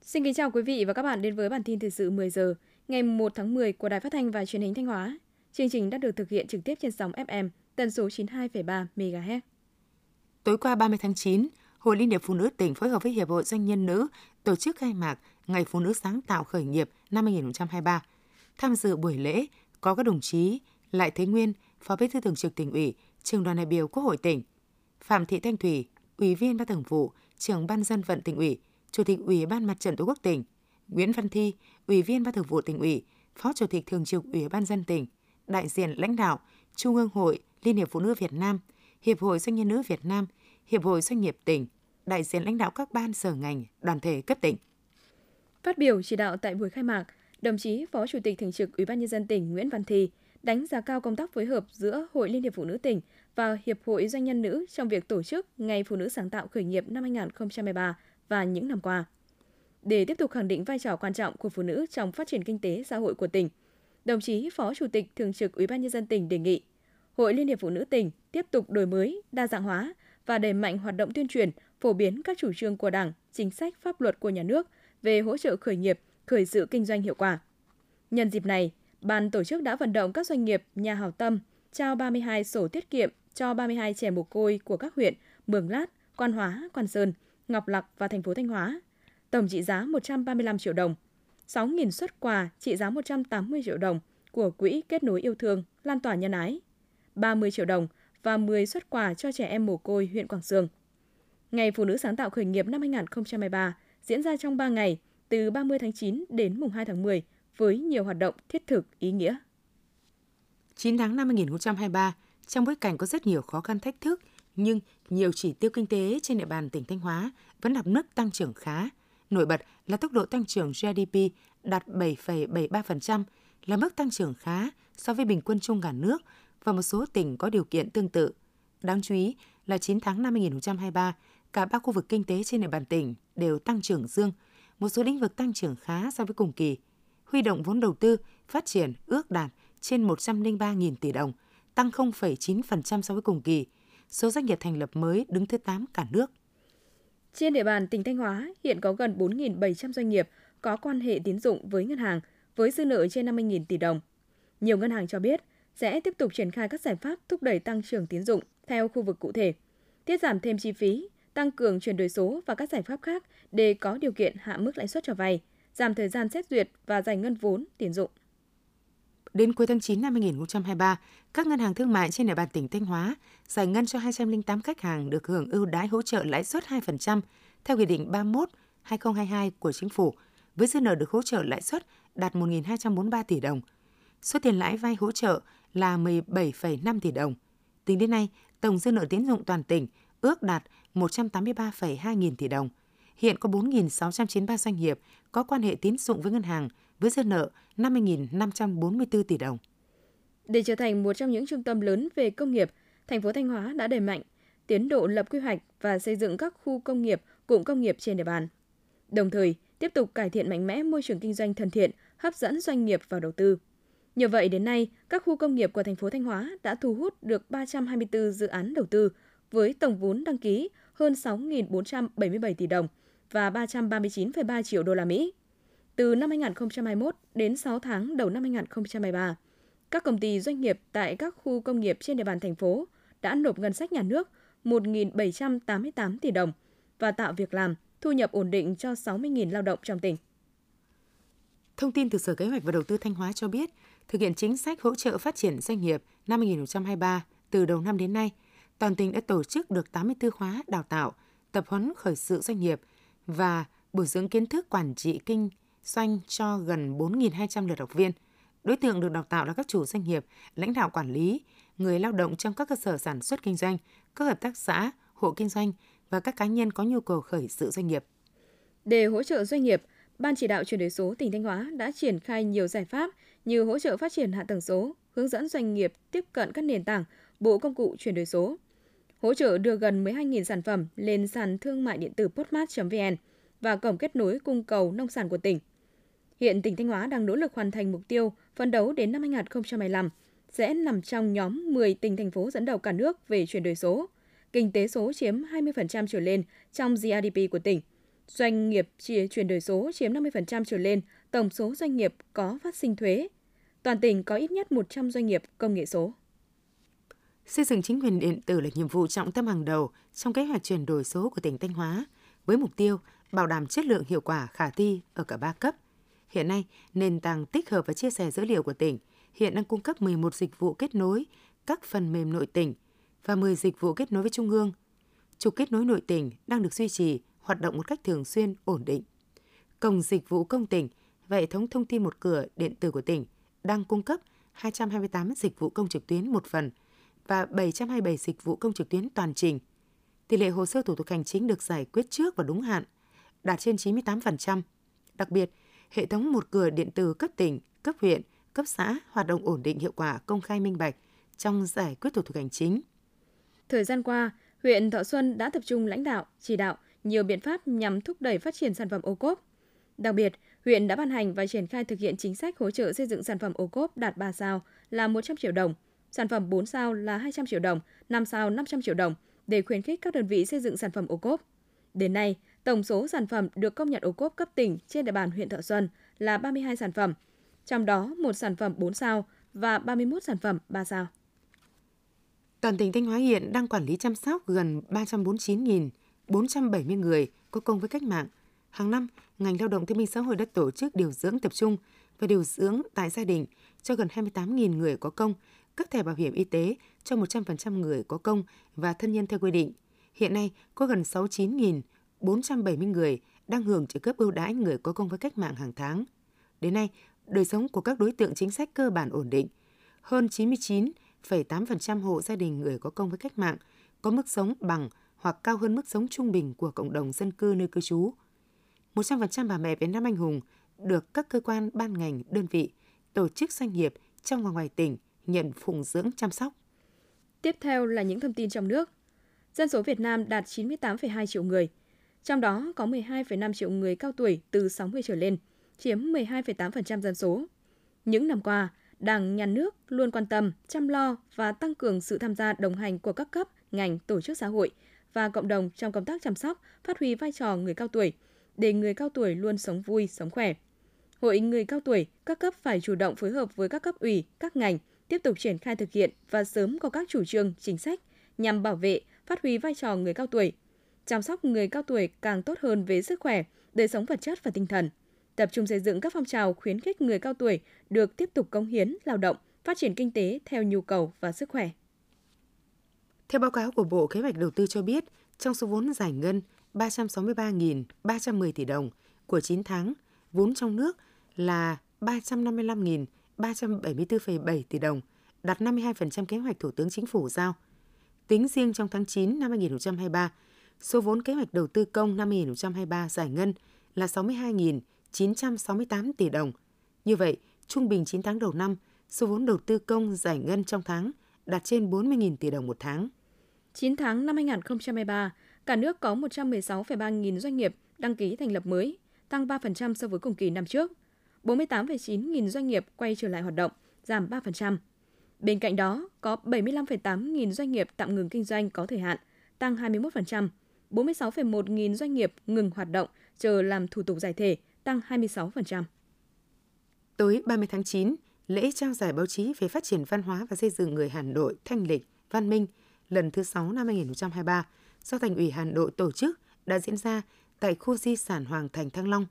Xin kính chào quý vị và các bạn đến với bản tin thời sự 10 giờ ngày 1 tháng 10 của Đài Phát thanh và Truyền hình Thanh Hóa. Chương trình đã được thực hiện trực tiếp trên sóng FM tần số 92,3 MHz. Tối qua 30 tháng 9, Hội Liên hiệp Phụ nữ tỉnh phối hợp với Hiệp hội Doanh nhân nữ tổ chức khai mạc Ngày Phụ nữ sáng tạo khởi nghiệp năm 2023. Tham dự buổi lễ có các đồng chí Lại Thế Nguyên, Phó Bí thư Thường trực tỉnh ủy, Trường đoàn đại biểu Quốc hội tỉnh, Phạm Thị Thanh Thủy, Ủy viên Ban Thường vụ, Trưởng Ban dân vận tỉnh ủy, Chủ tịch Ủy ban Mặt trận Tổ quốc tỉnh, Nguyễn Văn Thi, Ủy viên Ban Thường vụ tỉnh ủy, Phó Chủ tịch Thường trực Ủy ban dân tỉnh, đại diện lãnh đạo Trung ương Hội Liên hiệp Phụ nữ Việt Nam, Hiệp hội Doanh nhân nữ Việt Nam, Hiệp hội Doanh nghiệp tỉnh, đại diện lãnh đạo các ban sở ngành, đoàn thể cấp tỉnh. Phát biểu chỉ đạo tại buổi khai mạc, đồng chí Phó Chủ tịch Thường trực Ủy ban nhân dân tỉnh Nguyễn Văn Thì đánh giá cao công tác phối hợp giữa Hội Liên hiệp Phụ nữ tỉnh và Hiệp hội Doanh nhân nữ trong việc tổ chức Ngày Phụ nữ sáng tạo khởi nghiệp năm 2023 và những năm qua. Để tiếp tục khẳng định vai trò quan trọng của phụ nữ trong phát triển kinh tế xã hội của tỉnh, đồng chí Phó Chủ tịch Thường trực Ủy ban nhân dân tỉnh đề nghị Hội Liên hiệp Phụ nữ tỉnh tiếp tục đổi mới, đa dạng hóa và đẩy mạnh hoạt động tuyên truyền, phổ biến các chủ trương của Đảng, chính sách pháp luật của nhà nước về hỗ trợ khởi nghiệp, khởi sự kinh doanh hiệu quả. Nhân dịp này, ban tổ chức đã vận động các doanh nghiệp, nhà hảo tâm trao 32 sổ tiết kiệm cho 32 trẻ mồ côi của các huyện Mường Lát, Quan Hóa, Quan Sơn, Ngọc Lặc và thành phố Thanh Hóa, tổng trị giá 135 triệu đồng, 6.000 xuất quà trị giá 180 triệu đồng của Quỹ Kết nối yêu thương, lan tỏa nhân ái, 30 triệu đồng và 10 xuất quà cho trẻ em mồ côi huyện Quảng Sương. Ngày Phụ nữ sáng tạo khởi nghiệp năm 2023 diễn ra trong 3 ngày, từ 30 tháng 9 đến mùng 2 tháng 10, với nhiều hoạt động thiết thực, ý nghĩa. 9 tháng năm 2023, trong bối cảnh có rất nhiều khó khăn thách thức, nhưng nhiều chỉ tiêu kinh tế trên địa bàn tỉnh Thanh Hóa vẫn đạt mức tăng trưởng khá. Nổi bật là tốc độ tăng trưởng GDP đạt 7,73%, là mức tăng trưởng khá so với bình quân chung cả nước và một số tỉnh có điều kiện tương tự. Đáng chú ý là 9 tháng năm 2023, cả ba khu vực kinh tế trên địa bàn tỉnh đều tăng trưởng dương, một số lĩnh vực tăng trưởng khá so với cùng kỳ. Huy động vốn đầu tư, phát triển ước đạt trên 103.000 tỷ đồng, tăng 0,9% so với cùng kỳ. Số doanh nghiệp thành lập mới đứng thứ 8 cả nước. Trên địa bàn tỉnh Thanh Hóa hiện có gần 4.700 doanh nghiệp có quan hệ tín dụng với ngân hàng với dư nợ trên 50.000 tỷ đồng. Nhiều ngân hàng cho biết sẽ tiếp tục triển khai các giải pháp thúc đẩy tăng trưởng tín dụng theo khu vực cụ thể, tiết giảm thêm chi phí, tăng cường chuyển đổi số và các giải pháp khác để có điều kiện hạ mức lãi suất cho vay, giảm thời gian xét duyệt và giải ngân vốn tiền dụng. Đến cuối tháng 9 năm 2023, các ngân hàng thương mại trên địa bàn tỉnh Thanh Hóa giải ngân cho 208 khách hàng được hưởng ưu đãi hỗ trợ lãi suất 2% theo Nghị định 31/2022 của Chính phủ, với dư nợ được hỗ trợ lãi suất đạt 1.243 tỷ đồng. Số tiền lãi vay hỗ trợ là 17,5 tỷ đồng. Tính đến nay, tổng dư nợ tín dụng toàn tỉnh ước đạt 183,2 nghìn tỷ đồng. Hiện có 4.693 doanh nghiệp có quan hệ tín dụng với ngân hàng với dư nợ 50.544 tỷ đồng. Để trở thành một trong những trung tâm lớn về công nghiệp, thành phố Thanh Hóa đã đẩy mạnh tiến độ lập quy hoạch và xây dựng các khu công nghiệp, cụm công nghiệp trên địa bàn. Đồng thời, tiếp tục cải thiện mạnh mẽ môi trường kinh doanh thân thiện, hấp dẫn doanh nghiệp vào đầu tư. Nhờ vậy đến nay, các khu công nghiệp của thành phố Thanh Hóa đã thu hút được 324 dự án đầu tư với tổng vốn đăng ký hơn 6.477 tỷ đồng và 339,3 triệu đô la Mỹ. Từ năm 2021 đến 6 tháng đầu năm 2023, các công ty doanh nghiệp tại các khu công nghiệp trên địa bàn thành phố đã nộp ngân sách nhà nước 1.788 tỷ đồng và tạo việc làm, thu nhập ổn định cho 60.000 lao động trong tỉnh. Thông tin từ Sở Kế hoạch và Đầu tư Thanh Hóa cho biết, thực hiện chính sách hỗ trợ phát triển doanh nghiệp năm 2023 từ đầu năm đến nay, toàn tỉnh đã tổ chức được 84 khóa đào tạo, tập huấn khởi sự doanh nghiệp và bồi dưỡng kiến thức quản trị kinh doanh cho gần 4.200 lượt học viên. Đối tượng được đào tạo là các chủ doanh nghiệp, lãnh đạo quản lý, người lao động trong các cơ sở sản xuất kinh doanh, các hợp tác xã, hộ kinh doanh và các cá nhân có nhu cầu khởi sự doanh nghiệp. Để hỗ trợ doanh nghiệp, Ban chỉ đạo chuyển đổi số tỉnh Thanh Hóa đã triển khai nhiều giải pháp như hỗ trợ phát triển hạ tầng số, hướng dẫn doanh nghiệp tiếp cận các nền tảng, bộ công cụ chuyển đổi số, hỗ trợ đưa gần 12.000 sản phẩm lên sàn thương mại điện tử postmart.vn và cổng kết nối cung cầu nông sản của tỉnh. Hiện tỉnh Thanh Hóa đang nỗ lực hoàn thành mục tiêu phấn đấu đến năm 2025 sẽ nằm trong nhóm 10 tỉnh thành phố dẫn đầu cả nước về chuyển đổi số. Kinh tế số chiếm 20% trở lên trong GDP của tỉnh. Doanh nghiệp chia chuyển đổi số chiếm 50% trở lên tổng số doanh nghiệp có phát sinh thuế. Toàn tỉnh có ít nhất 100 doanh nghiệp công nghệ số. Xây dựng chính quyền điện tử là nhiệm vụ trọng tâm hàng đầu trong kế hoạch chuyển đổi số của tỉnh Thanh Hóa, với mục tiêu bảo đảm chất lượng hiệu quả khả thi ở cả ba cấp. Hiện nay, nền tảng tích hợp và chia sẻ dữ liệu của tỉnh hiện đang cung cấp 11 dịch vụ kết nối các phần mềm nội tỉnh và 10 dịch vụ kết nối với Trung ương. Trục kết nối nội tỉnh đang được duy trì, hoạt động một cách thường xuyên, ổn định. Cổng dịch vụ công tỉnh và hệ thống thông tin một cửa điện tử của tỉnh đang cung cấp 228 dịch vụ công trực tuyến một phần và 727 dịch vụ công trực tuyến toàn trình. Tỷ lệ hồ sơ thủ tục hành chính được giải quyết trước và đúng hạn, đạt trên 98%. Đặc biệt, hệ thống một cửa điện tử cấp tỉnh, cấp huyện, cấp xã hoạt động ổn định hiệu quả, công khai minh bạch trong giải quyết thủ tục hành chính. Thời gian qua, huyện Thọ Xuân đã tập trung lãnh đạo, chỉ đạo nhiều biện pháp nhằm thúc đẩy phát triển sản phẩm ô cốp. Đặc biệt, huyện đã ban hành và triển khai thực hiện chính sách hỗ trợ xây dựng sản phẩm ô cốp đạt 3 sao là 100 triệu đồng, sản phẩm 4 sao là 200 triệu đồng, 5 sao 500 triệu đồng để khuyến khích các đơn vị xây dựng sản phẩm ô cốp. Đến nay, tổng số sản phẩm được công nhận ô cốp cấp tỉnh trên địa bàn huyện Thọ Xuân là 32 sản phẩm, trong đó một sản phẩm 4 sao và 31 sản phẩm 3 sao. Toàn tỉnh Thanh Hóa hiện đang quản lý chăm sóc gần 349.470 người có công với cách mạng. Hàng năm, ngành lao động thương minh xã hội đã tổ chức điều dưỡng tập trung và điều dưỡng tại gia đình cho gần 28.000 người có công, cấp thẻ bảo hiểm y tế cho 100% người có công và thân nhân theo quy định. Hiện nay, có gần 69.470 người đang hưởng trợ cấp ưu đãi người có công với cách mạng hàng tháng. Đến nay, đời sống của các đối tượng chính sách cơ bản ổn định. Hơn 99,8% hộ gia đình người có công với cách mạng có mức sống bằng hoặc cao hơn mức sống trung bình của cộng đồng dân cư nơi cư trú. 100% bà mẹ Việt Nam anh hùng được các cơ quan ban ngành, đơn vị, tổ chức doanh nghiệp trong và ngoài tỉnh nhận phụng dưỡng chăm sóc. Tiếp theo là những thông tin trong nước. Dân số Việt Nam đạt 98,2 triệu người, trong đó có 12,5 triệu người cao tuổi từ 60 trở lên, chiếm 12,8% dân số. Những năm qua, Đảng, Nhà nước luôn quan tâm, chăm lo và tăng cường sự tham gia đồng hành của các cấp, ngành, tổ chức xã hội và cộng đồng trong công tác chăm sóc, phát huy vai trò người cao tuổi, để người cao tuổi luôn sống vui, sống khỏe. Hội người cao tuổi, các cấp phải chủ động phối hợp với các cấp ủy, các ngành, tiếp tục triển khai thực hiện và sớm có các chủ trương, chính sách nhằm bảo vệ, phát huy vai trò người cao tuổi, chăm sóc người cao tuổi càng tốt hơn về sức khỏe, đời sống vật chất và tinh thần. Tập trung xây dựng các phong trào khuyến khích người cao tuổi được tiếp tục công hiến, lao động, phát triển kinh tế theo nhu cầu và sức khỏe. Theo báo cáo của Bộ Kế hoạch Đầu tư cho biết, trong số vốn giải ngân 363.310 tỷ đồng của 9 tháng, vốn trong nước là 355. 374,7 tỷ đồng, đạt 52% kế hoạch Thủ tướng Chính phủ giao. Tính riêng trong tháng 9 năm 2023, số vốn kế hoạch đầu tư công năm 2023 giải ngân là 62.968 tỷ đồng. Như vậy, trung bình 9 tháng đầu năm, số vốn đầu tư công giải ngân trong tháng đạt trên 40.000 tỷ đồng một tháng. 9 tháng năm 2023, cả nước có 116,3 nghìn doanh nghiệp đăng ký thành lập mới, tăng 3% so với cùng kỳ năm trước. 48,9 nghìn doanh nghiệp quay trở lại hoạt động, giảm 3%. Bên cạnh đó, có 75,8 nghìn doanh nghiệp tạm ngừng kinh doanh có thời hạn, tăng 21%. 46,1 nghìn doanh nghiệp ngừng hoạt động chờ làm thủ tục giải thể, tăng 26%. Tối 30 tháng 9, lễ trao giải báo chí về phát triển văn hóa và xây dựng người Hà Nội thanh lịch, văn minh lần thứ 6 năm 2023 do Thành ủy Hà Nội tổ chức đã diễn ra tại khu di sản Hoàng Thành Thăng Long.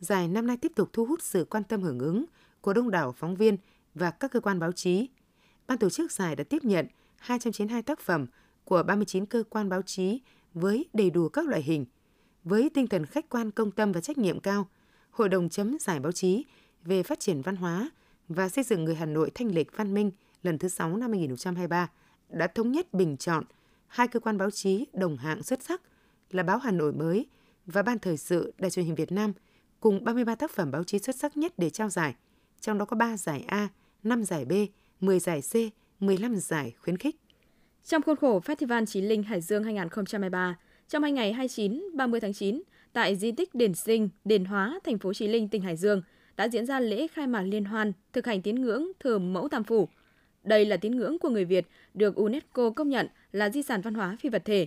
Giải năm nay tiếp tục thu hút sự quan tâm hưởng ứng của đông đảo phóng viên và các cơ quan báo chí. Ban tổ chức giải đã tiếp nhận 292 tác phẩm của 39 cơ quan báo chí với đầy đủ các loại hình. Với tinh thần khách quan công tâm và trách nhiệm cao, Hội đồng chấm giải báo chí về phát triển văn hóa và xây dựng người Hà Nội thanh lịch văn minh lần thứ 6 năm 2023 đã thống nhất bình chọn hai cơ quan báo chí đồng hạng xuất sắc là báo Hà Nội mới và Ban Thời sự Đài truyền hình Việt Nam cùng 33 tác phẩm báo chí xuất sắc nhất để trao giải, trong đó có 3 giải A, 5 giải B, 10 giải C, 15 giải khuyến khích. Trong khuôn khổ Festival Chí Linh Hải Dương 2023, trong hai ngày 29, 30 tháng 9, tại di tích Đền Sinh, Đền Hóa, thành phố Chí Linh, tỉnh Hải Dương, đã diễn ra lễ khai mạc liên hoan thực hành tín ngưỡng thờ mẫu Tam Phủ. Đây là tín ngưỡng của người Việt được UNESCO công nhận là di sản văn hóa phi vật thể.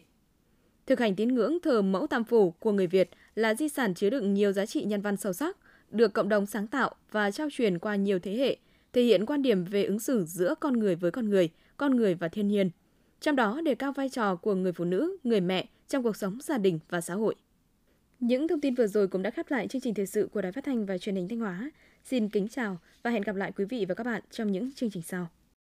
Thực hành tín ngưỡng thờ mẫu Tam Phủ của người Việt là di sản chứa đựng nhiều giá trị nhân văn sâu sắc, được cộng đồng sáng tạo và trao truyền qua nhiều thế hệ, thể hiện quan điểm về ứng xử giữa con người với con người, con người và thiên nhiên. Trong đó đề cao vai trò của người phụ nữ, người mẹ trong cuộc sống gia đình và xã hội. Những thông tin vừa rồi cũng đã khép lại chương trình thời sự của Đài Phát thanh và Truyền hình Thanh Hóa. Xin kính chào và hẹn gặp lại quý vị và các bạn trong những chương trình sau.